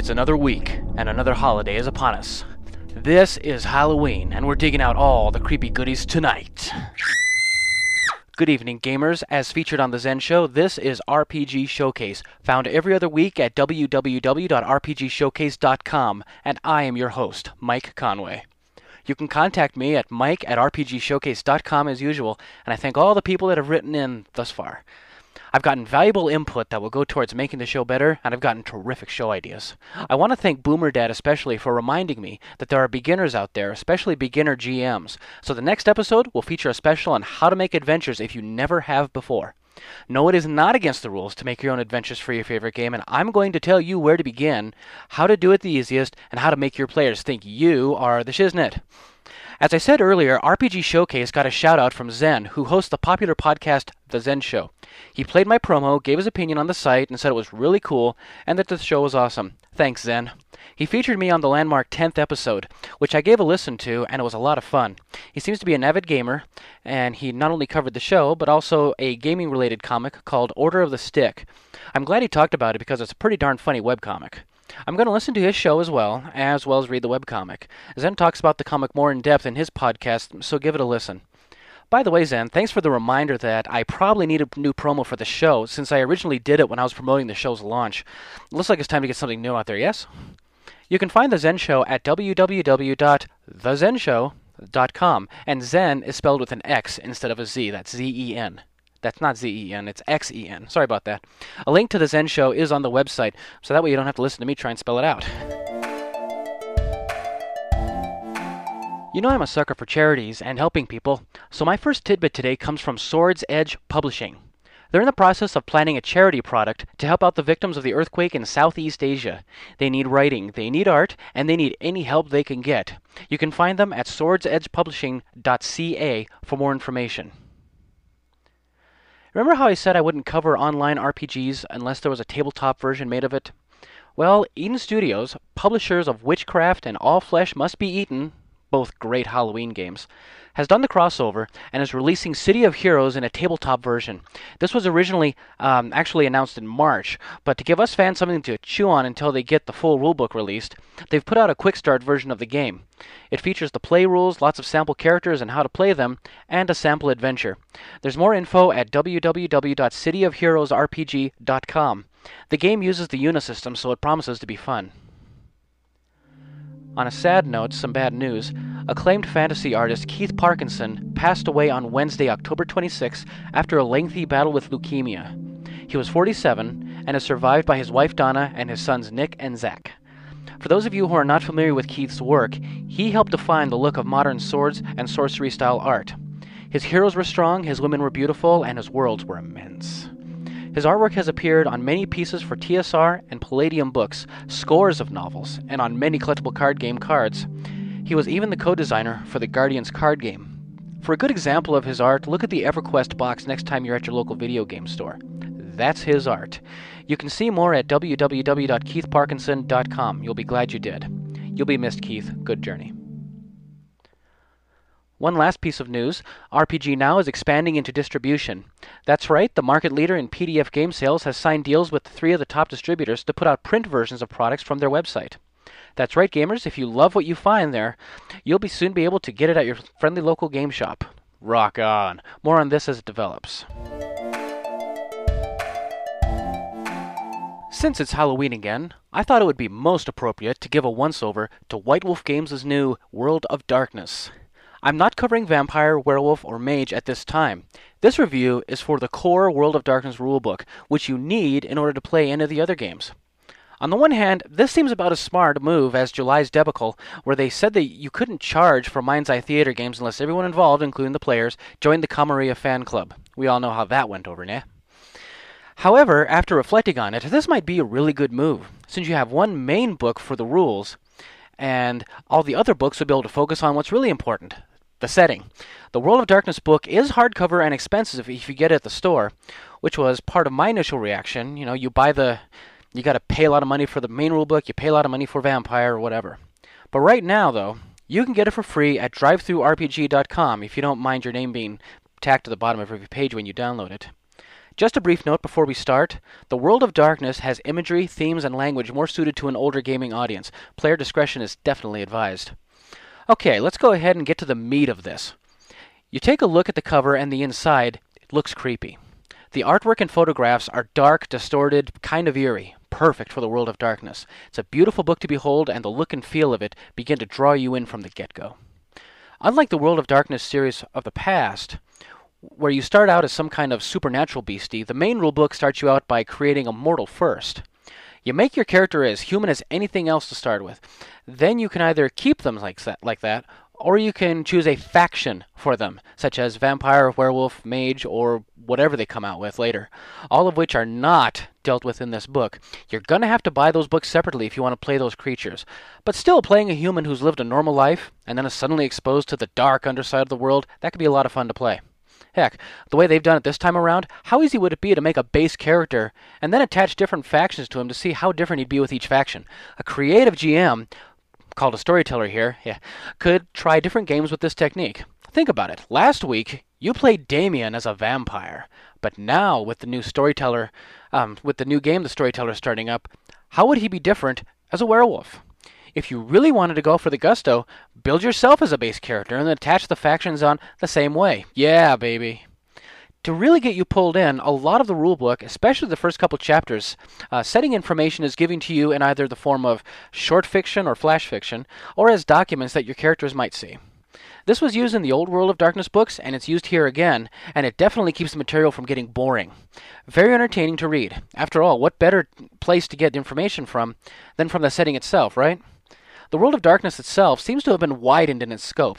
It's another week, and another holiday is upon us. This is Halloween, and we're digging out all the creepy goodies tonight. Good evening, gamers. As featured on The Xen Show, this is RPG Showcase, found every other week at www.rpgshowcase.com, and I am your host, Mike Conway. You can contact me at mike at rpgshowcase.com as usual, and I thank all the people that have written in thus far. I've gotten valuable input that will go towards making the show better, and I've gotten terrific show ideas. I want to thank Boomer Dad especially for reminding me that there are beginners out there, especially beginner GMs. So the next episode will feature a special on how to make adventures if you never have before. No, it is not against the rules to make your own adventures for your favorite game, and I'm going to tell you where to begin, how to do it the easiest, and how to make your players think you are the shiznit. As I said earlier, RPG Showcase got a shout out from Xen, who hosts the popular podcast The Xen Show. He played my promo, gave his opinion on the site, and said it was really cool and that the show was awesome. Thanks, Xen. He featured me on the landmark 10th episode, which I gave a listen to, and it was a lot of fun. He seems to be an avid gamer, and he not only covered the show, but also a gaming related comic called Order of the Stick. I'm glad he talked about it because it's a pretty darn funny webcomic. I'm going to listen to his show as well, as well as read the webcomic. Xen talks about the comic more in depth in his podcast, so give it a listen. By the way, Xen, thanks for the reminder that I probably need a new promo for the show since I originally did it when I was promoting the show's launch. Looks like it's time to get something new out there, yes? You can find The Xen Show at www.thexenshow.com, and Xen is spelled with an X instead of a Z. That's Z E N. That's not Z E N, it's X E N. Sorry about that. A link to the Xen Show is on the website, so that way you don't have to listen to me try and spell it out. You know I'm a sucker for charities and helping people, so my first tidbit today comes from Swords Edge Publishing. They're in the process of planning a charity product to help out the victims of the earthquake in Southeast Asia. They need writing, they need art, and they need any help they can get. You can find them at swordsedgepublishing.ca for more information. Remember how I said I wouldn't cover online RPGs unless there was a tabletop version made of it? Well, Eden Studios, publishers of Witchcraft and All Flesh Must Be Eaten, both great Halloween games, has done the crossover and is releasing City of Heroes in a tabletop version. This was originally um, actually announced in March, but to give us fans something to chew on until they get the full rulebook released, they've put out a quick start version of the game. It features the play rules, lots of sample characters and how to play them, and a sample adventure. There's more info at www.cityofheroesrpg.com. The game uses the Unisystem, so it promises to be fun. On a sad note, some bad news. Acclaimed fantasy artist Keith Parkinson passed away on Wednesday, October 26, after a lengthy battle with leukemia. He was 47 and is survived by his wife Donna and his sons Nick and Zach. For those of you who are not familiar with Keith's work, he helped define the look of modern swords and sorcery style art. His heroes were strong, his women were beautiful, and his worlds were immense. His artwork has appeared on many pieces for TSR and Palladium books, scores of novels, and on many collectible card game cards. He was even the co designer for the Guardians card game. For a good example of his art, look at the EverQuest box next time you're at your local video game store. That's his art. You can see more at www.keithparkinson.com. You'll be glad you did. You'll be missed, Keith. Good journey. One last piece of news RPG Now is expanding into distribution. That's right, the market leader in PDF game sales has signed deals with three of the top distributors to put out print versions of products from their website. That's right, gamers, if you love what you find there, you'll be soon be able to get it at your friendly local game shop. Rock on. More on this as it develops. Since it's Halloween again, I thought it would be most appropriate to give a once over to White Wolf Games' new World of Darkness. I'm not covering vampire, werewolf, or mage at this time. This review is for the core World of Darkness rulebook, which you need in order to play any of the other games. On the one hand, this seems about as smart a move as July's debacle, where they said that you couldn't charge for Mind's Eye Theater games unless everyone involved, including the players, joined the Camarilla fan club. We all know how that went over, nah? However, after reflecting on it, this might be a really good move, since you have one main book for the rules, and all the other books will be able to focus on what's really important the setting. The World of Darkness book is hardcover and expensive if you get it at the store, which was part of my initial reaction. You know, you buy the, you got to pay a lot of money for the main rule book, you pay a lot of money for Vampire or whatever. But right now, though, you can get it for free at drivethrurpg.com if you don't mind your name being tacked to the bottom of every page when you download it. Just a brief note before we start The World of Darkness has imagery, themes, and language more suited to an older gaming audience. Player discretion is definitely advised. Okay, let's go ahead and get to the meat of this. You take a look at the cover and the inside, it looks creepy. The artwork and photographs are dark, distorted, kind of eerie, perfect for the world of darkness. It's a beautiful book to behold, and the look and feel of it begin to draw you in from the get go. Unlike the World of Darkness series of the past, where you start out as some kind of supernatural beastie, the main rulebook starts you out by creating a mortal first. You make your character as human as anything else to start with. Then you can either keep them like that, like that or you can choose a faction for them, such as vampire, werewolf, mage, or whatever they come out with later, all of which are not dealt with in this book. You're going to have to buy those books separately if you want to play those creatures. But still, playing a human who's lived a normal life and then is suddenly exposed to the dark underside of the world, that could be a lot of fun to play. Heck, the way they've done it this time around, how easy would it be to make a base character and then attach different factions to him to see how different he'd be with each faction? A creative GM called a storyteller here, yeah, could try different games with this technique. Think about it. Last week, you played Damien as a vampire, but now with the new storyteller, um, with the new game the storyteller starting up, how would he be different as a werewolf? If you really wanted to go for the gusto, build yourself as a base character and then attach the factions on the same way. Yeah, baby to really get you pulled in, a lot of the rulebook, especially the first couple chapters, uh, setting information is given to you in either the form of short fiction or flash fiction, or as documents that your characters might see. This was used in the old World of Darkness books, and it's used here again, and it definitely keeps the material from getting boring. Very entertaining to read. After all, what better place to get information from than from the setting itself, right? The World of Darkness itself seems to have been widened in its scope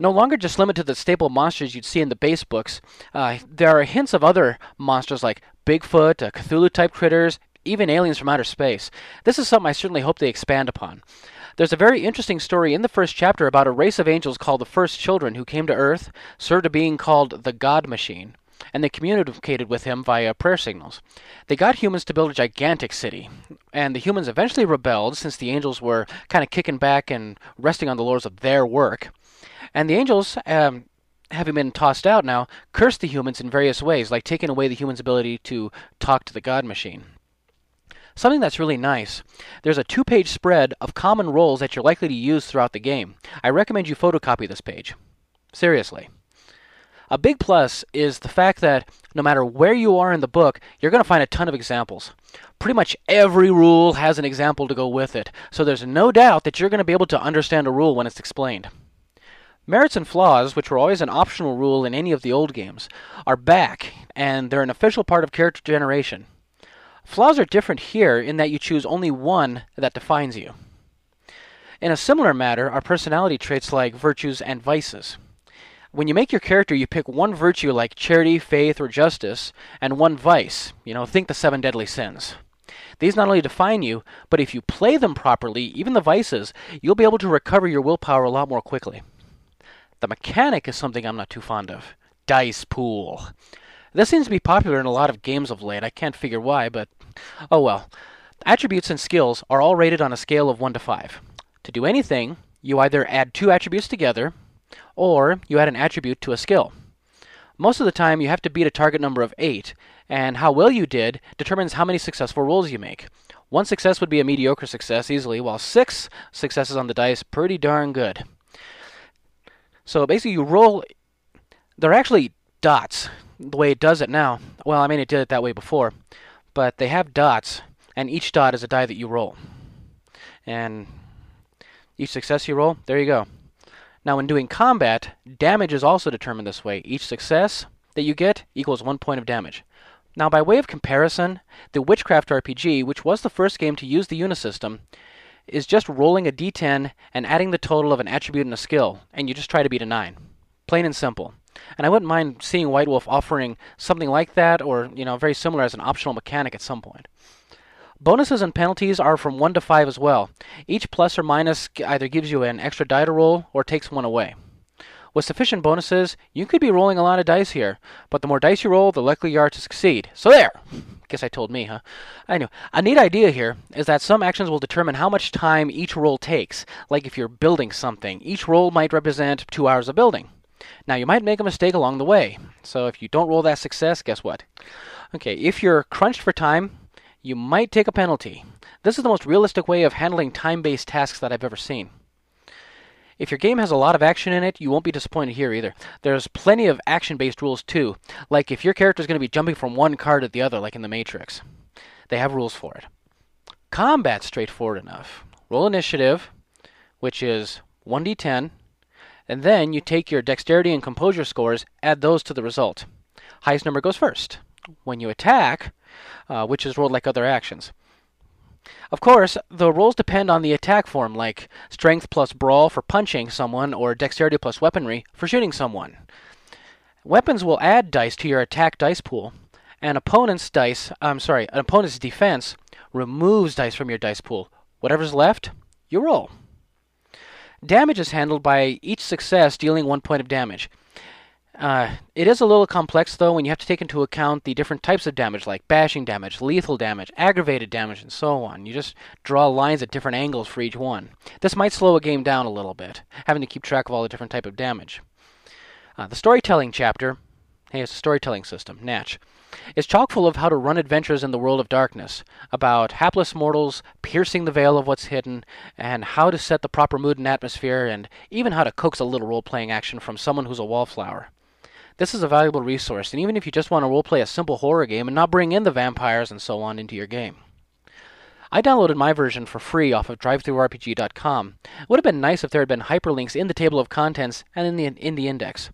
no longer just limited to the staple monsters you'd see in the base books. Uh, there are hints of other monsters like Bigfoot, uh, Cthulhu type critters, even aliens from outer space. This is something I certainly hope they expand upon. There's a very interesting story in the first chapter about a race of angels called the First Children who came to Earth, served a being called the God Machine, and they communicated with him via prayer signals. They got humans to build a gigantic city, and the humans eventually rebelled since the angels were kind of kicking back and resting on the laurels of their work. And the angels, um, having been tossed out now, curse the humans in various ways, like taking away the humans' ability to talk to the God machine. Something that's really nice. There's a two page spread of common roles that you're likely to use throughout the game. I recommend you photocopy this page. Seriously. A big plus is the fact that no matter where you are in the book, you're going to find a ton of examples. Pretty much every rule has an example to go with it, so there's no doubt that you're going to be able to understand a rule when it's explained. Merits and flaws, which were always an optional rule in any of the old games, are back, and they're an official part of character generation. Flaws are different here in that you choose only one that defines you. In a similar matter are personality traits like virtues and vices. When you make your character, you pick one virtue like charity, faith, or justice, and one vice. You know, think the seven deadly sins. These not only define you, but if you play them properly, even the vices, you'll be able to recover your willpower a lot more quickly. The mechanic is something I'm not too fond of. Dice pool. This seems to be popular in a lot of games of late. I can't figure why, but oh well. Attributes and skills are all rated on a scale of 1 to 5. To do anything, you either add two attributes together, or you add an attribute to a skill. Most of the time, you have to beat a target number of 8, and how well you did determines how many successful rolls you make. One success would be a mediocre success easily, while six successes on the dice pretty darn good. So basically, you roll. They're actually dots. The way it does it now. Well, I mean, it did it that way before, but they have dots, and each dot is a die that you roll. And each success you roll, there you go. Now, when doing combat, damage is also determined this way. Each success that you get equals one point of damage. Now, by way of comparison, the Witchcraft RPG, which was the first game to use the Unisystem, is just rolling a d10 and adding the total of an attribute and a skill, and you just try to beat a 9. Plain and simple. And I wouldn't mind seeing White Wolf offering something like that or, you know, very similar as an optional mechanic at some point. Bonuses and penalties are from 1 to 5 as well. Each plus or minus either gives you an extra die to roll or takes one away. With sufficient bonuses, you could be rolling a lot of dice here, but the more dice you roll, the likelier you are to succeed. So there! Guess I told me, huh? I know. A neat idea here is that some actions will determine how much time each roll takes. Like if you're building something, each roll might represent two hours of building. Now, you might make a mistake along the way. So if you don't roll that success, guess what? Okay, if you're crunched for time, you might take a penalty. This is the most realistic way of handling time based tasks that I've ever seen. If your game has a lot of action in it, you won't be disappointed here either. There's plenty of action based rules too, like if your character is going to be jumping from one card to the other, like in the Matrix. They have rules for it. Combat's straightforward enough. Roll initiative, which is 1d10, and then you take your dexterity and composure scores, add those to the result. Highest number goes first. When you attack, uh, which is rolled like other actions. Of course, the rolls depend on the attack form, like strength plus brawl for punching someone, or dexterity plus weaponry for shooting someone. Weapons will add dice to your attack dice pool, and opponent's dice, I'm sorry, an opponent's defense removes dice from your dice pool. Whatever's left, you roll. Damage is handled by each success dealing one point of damage. Uh, it is a little complex though when you have to take into account the different types of damage like bashing damage, lethal damage, aggravated damage, and so on. You just draw lines at different angles for each one. This might slow a game down a little bit, having to keep track of all the different type of damage. Uh, the storytelling chapter, hey, it's a storytelling system, Natch, is chock full of how to run adventures in the world of darkness, about hapless mortals piercing the veil of what's hidden, and how to set the proper mood and atmosphere, and even how to coax a little role playing action from someone who's a wallflower. This is a valuable resource, and even if you just want to roleplay a simple horror game and not bring in the vampires and so on into your game. I downloaded my version for free off of drivethrurpg.com. It would have been nice if there had been hyperlinks in the table of contents and in the in the index.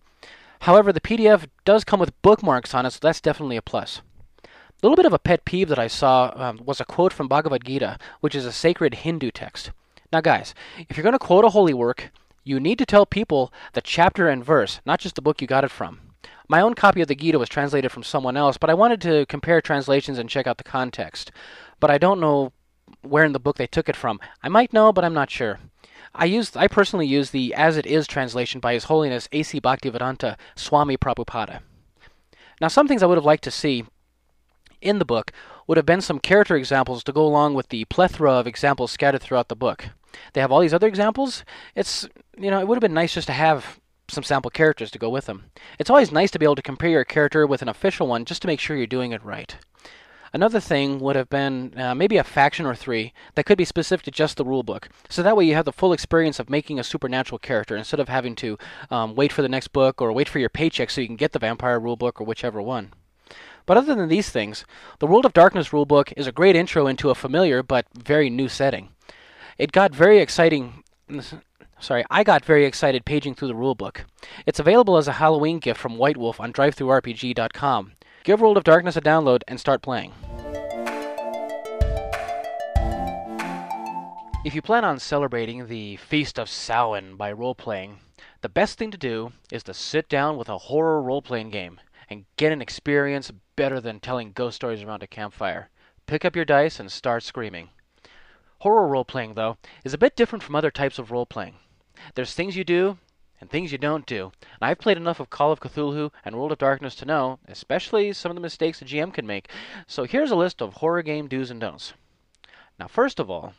However, the PDF does come with bookmarks on it, so that's definitely a plus. A little bit of a pet peeve that I saw um, was a quote from Bhagavad Gita, which is a sacred Hindu text. Now, guys, if you're going to quote a holy work, you need to tell people the chapter and verse, not just the book you got it from. My own copy of the Gita was translated from someone else, but I wanted to compare translations and check out the context. But I don't know where in the book they took it from. I might know, but I'm not sure. I used I personally use the As It Is translation by His Holiness A.C. Bhaktivedanta Swami Prabhupada. Now, some things I would have liked to see in the book would have been some character examples to go along with the plethora of examples scattered throughout the book. They have all these other examples. It's you know it would have been nice just to have some sample characters to go with them. It's always nice to be able to compare your character with an official one just to make sure you're doing it right. Another thing would have been uh, maybe a faction or three that could be specific to just the rulebook. So that way you have the full experience of making a supernatural character instead of having to um, wait for the next book or wait for your paycheck so you can get the vampire rulebook or whichever one. But other than these things, the World of Darkness rulebook is a great intro into a familiar but very new setting. It got very exciting Sorry, I got very excited paging through the rulebook. It's available as a Halloween gift from White Wolf on drivethrurpg.com. Give World of Darkness a download and start playing. If you plan on celebrating the Feast of Samhain by role playing, the best thing to do is to sit down with a horror role playing game and get an experience better than telling ghost stories around a campfire. Pick up your dice and start screaming. Horror role playing, though, is a bit different from other types of role playing. There's things you do and things you don't do. And I've played enough of Call of Cthulhu and World of Darkness to know, especially some of the mistakes a GM can make. So here's a list of horror game do's and don'ts. Now, first of all,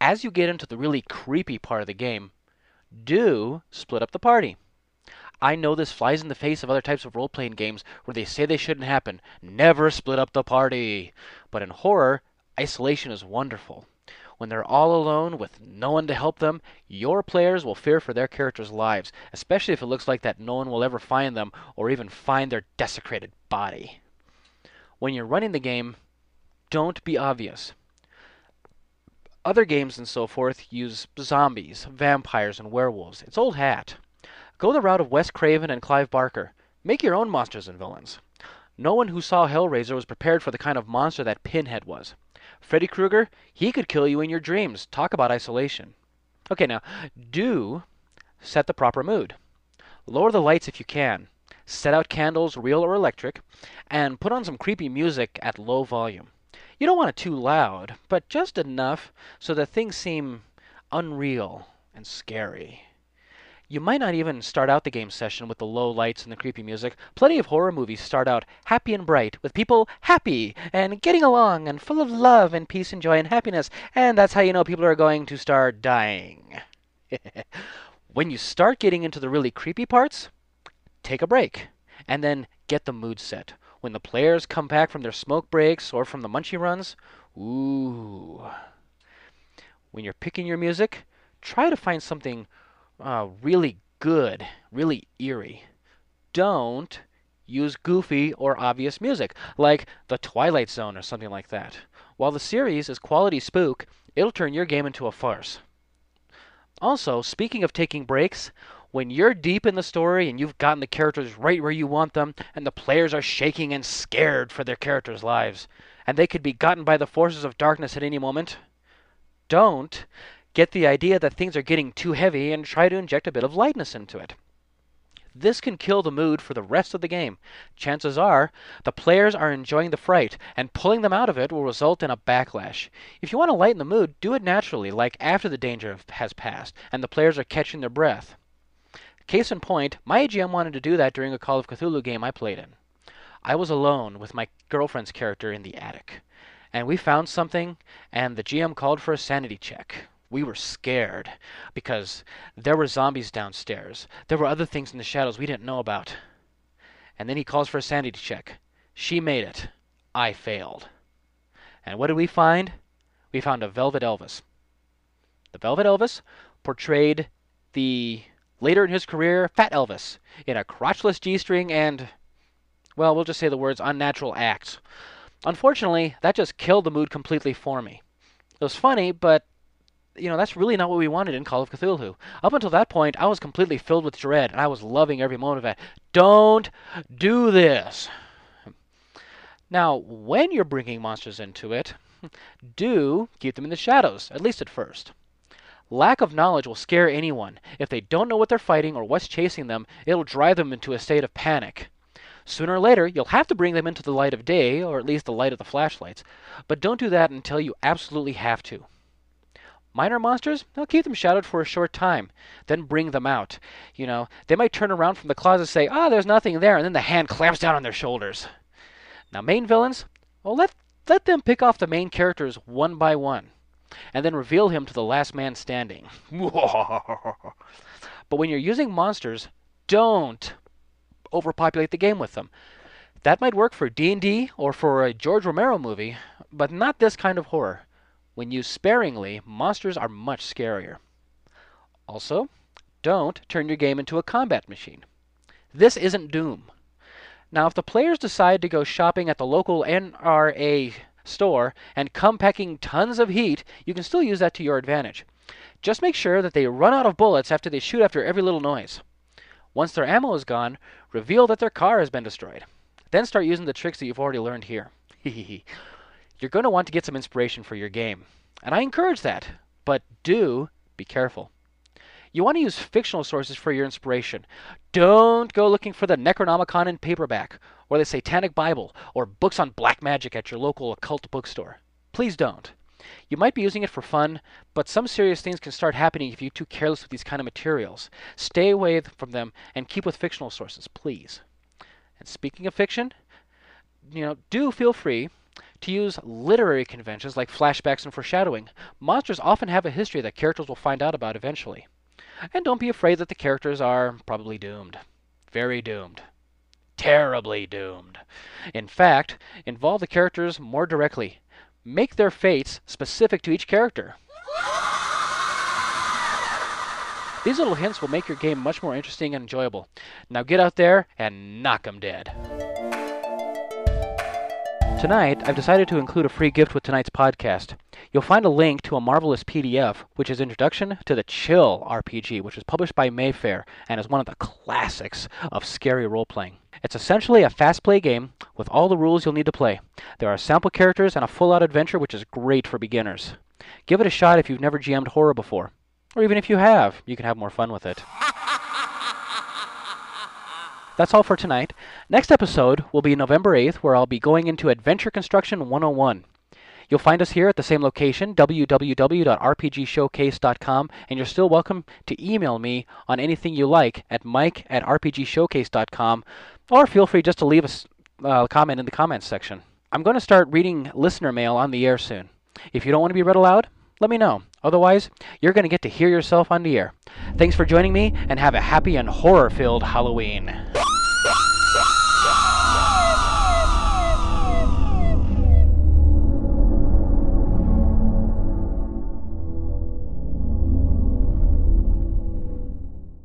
as you get into the really creepy part of the game, do split up the party. I know this flies in the face of other types of role playing games where they say they shouldn't happen. Never split up the party. But in horror, isolation is wonderful. When they're all alone with no one to help them, your players will fear for their characters' lives, especially if it looks like that no one will ever find them or even find their desecrated body. When you're running the game, don't be obvious. Other games and so forth use zombies, vampires, and werewolves. It's old hat. Go the route of Wes Craven and Clive Barker. Make your own monsters and villains. No one who saw Hellraiser was prepared for the kind of monster that Pinhead was. Freddy Krueger, he could kill you in your dreams. Talk about isolation. Okay, now, do set the proper mood. Lower the lights if you can. Set out candles, real or electric, and put on some creepy music at low volume. You don't want it too loud, but just enough so that things seem unreal and scary. You might not even start out the game session with the low lights and the creepy music. Plenty of horror movies start out happy and bright, with people happy and getting along and full of love and peace and joy and happiness, and that's how you know people are going to start dying. when you start getting into the really creepy parts, take a break, and then get the mood set. When the players come back from their smoke breaks or from the munchie runs, ooh. When you're picking your music, try to find something uh, really good, really eerie. Don't use goofy or obvious music, like The Twilight Zone or something like that. While the series is quality spook, it'll turn your game into a farce. Also, speaking of taking breaks, when you're deep in the story and you've gotten the characters right where you want them, and the players are shaking and scared for their characters' lives, and they could be gotten by the forces of darkness at any moment, don't get the idea that things are getting too heavy and try to inject a bit of lightness into it. This can kill the mood for the rest of the game. Chances are the players are enjoying the fright, and pulling them out of it will result in a backlash. If you want to lighten the mood, do it naturally, like after the danger has passed and the players are catching their breath. Case in point, my AGM wanted to do that during a Call of Cthulhu game I played in. I was alone with my girlfriend's character in the attic, and we found something, and the GM called for a sanity check we were scared because there were zombies downstairs. There were other things in the shadows we didn't know about. And then he calls for a sanity check. She made it. I failed. And what did we find? We found a Velvet Elvis. The Velvet Elvis portrayed the later in his career Fat Elvis in a crotchless G string and, well, we'll just say the words unnatural acts. Unfortunately, that just killed the mood completely for me. It was funny, but you know, that's really not what we wanted in Call of Cthulhu. Up until that point, I was completely filled with dread, and I was loving every moment of it. Don't do this. Now, when you're bringing monsters into it, do keep them in the shadows, at least at first. Lack of knowledge will scare anyone. If they don't know what they're fighting or what's chasing them, it'll drive them into a state of panic. Sooner or later, you'll have to bring them into the light of day, or at least the light of the flashlights, but don't do that until you absolutely have to. Minor monsters, they'll keep them shadowed for a short time, then bring them out. You know, they might turn around from the closet and say, "Ah, oh, there's nothing there," and then the hand clamps down on their shoulders. Now, main villains, well, let let them pick off the main characters one by one, and then reveal him to the last man standing. but when you're using monsters, don't overpopulate the game with them. That might work for D&D or for a George Romero movie, but not this kind of horror. When used sparingly, monsters are much scarier. Also, don't turn your game into a combat machine. This isn't Doom. Now, if the players decide to go shopping at the local NRA store and come packing tons of heat, you can still use that to your advantage. Just make sure that they run out of bullets after they shoot after every little noise. Once their ammo is gone, reveal that their car has been destroyed. Then start using the tricks that you've already learned here. you're going to want to get some inspiration for your game. And I encourage that, but do be careful. You want to use fictional sources for your inspiration. Don't go looking for the Necronomicon in paperback, or the Satanic Bible, or books on black magic at your local occult bookstore. Please don't. You might be using it for fun, but some serious things can start happening if you're too careless with these kind of materials. Stay away from them and keep with fictional sources, please. And speaking of fiction, you know, do feel free to use literary conventions like flashbacks and foreshadowing. Monsters often have a history that characters will find out about eventually. And don't be afraid that the characters are probably doomed. Very doomed. Terribly doomed. In fact, involve the characters more directly. Make their fates specific to each character. These little hints will make your game much more interesting and enjoyable. Now get out there and knock 'em dead. Tonight, I've decided to include a free gift with tonight's podcast. You'll find a link to a marvelous PDF, which is Introduction to the Chill RPG, which was published by Mayfair and is one of the classics of scary role playing. It's essentially a fast play game with all the rules you'll need to play. There are sample characters and a full out adventure, which is great for beginners. Give it a shot if you've never GM'd horror before. Or even if you have, you can have more fun with it. That's all for tonight. Next episode will be November 8th, where I'll be going into Adventure Construction 101. You'll find us here at the same location, www.rpgshowcase.com, and you're still welcome to email me on anything you like at mike at rpgshowcase.com, or feel free just to leave a uh, comment in the comments section. I'm going to start reading listener mail on the air soon. If you don't want to be read aloud, let me know. Otherwise, you're going to get to hear yourself on the air. Thanks for joining me, and have a happy and horror filled Halloween.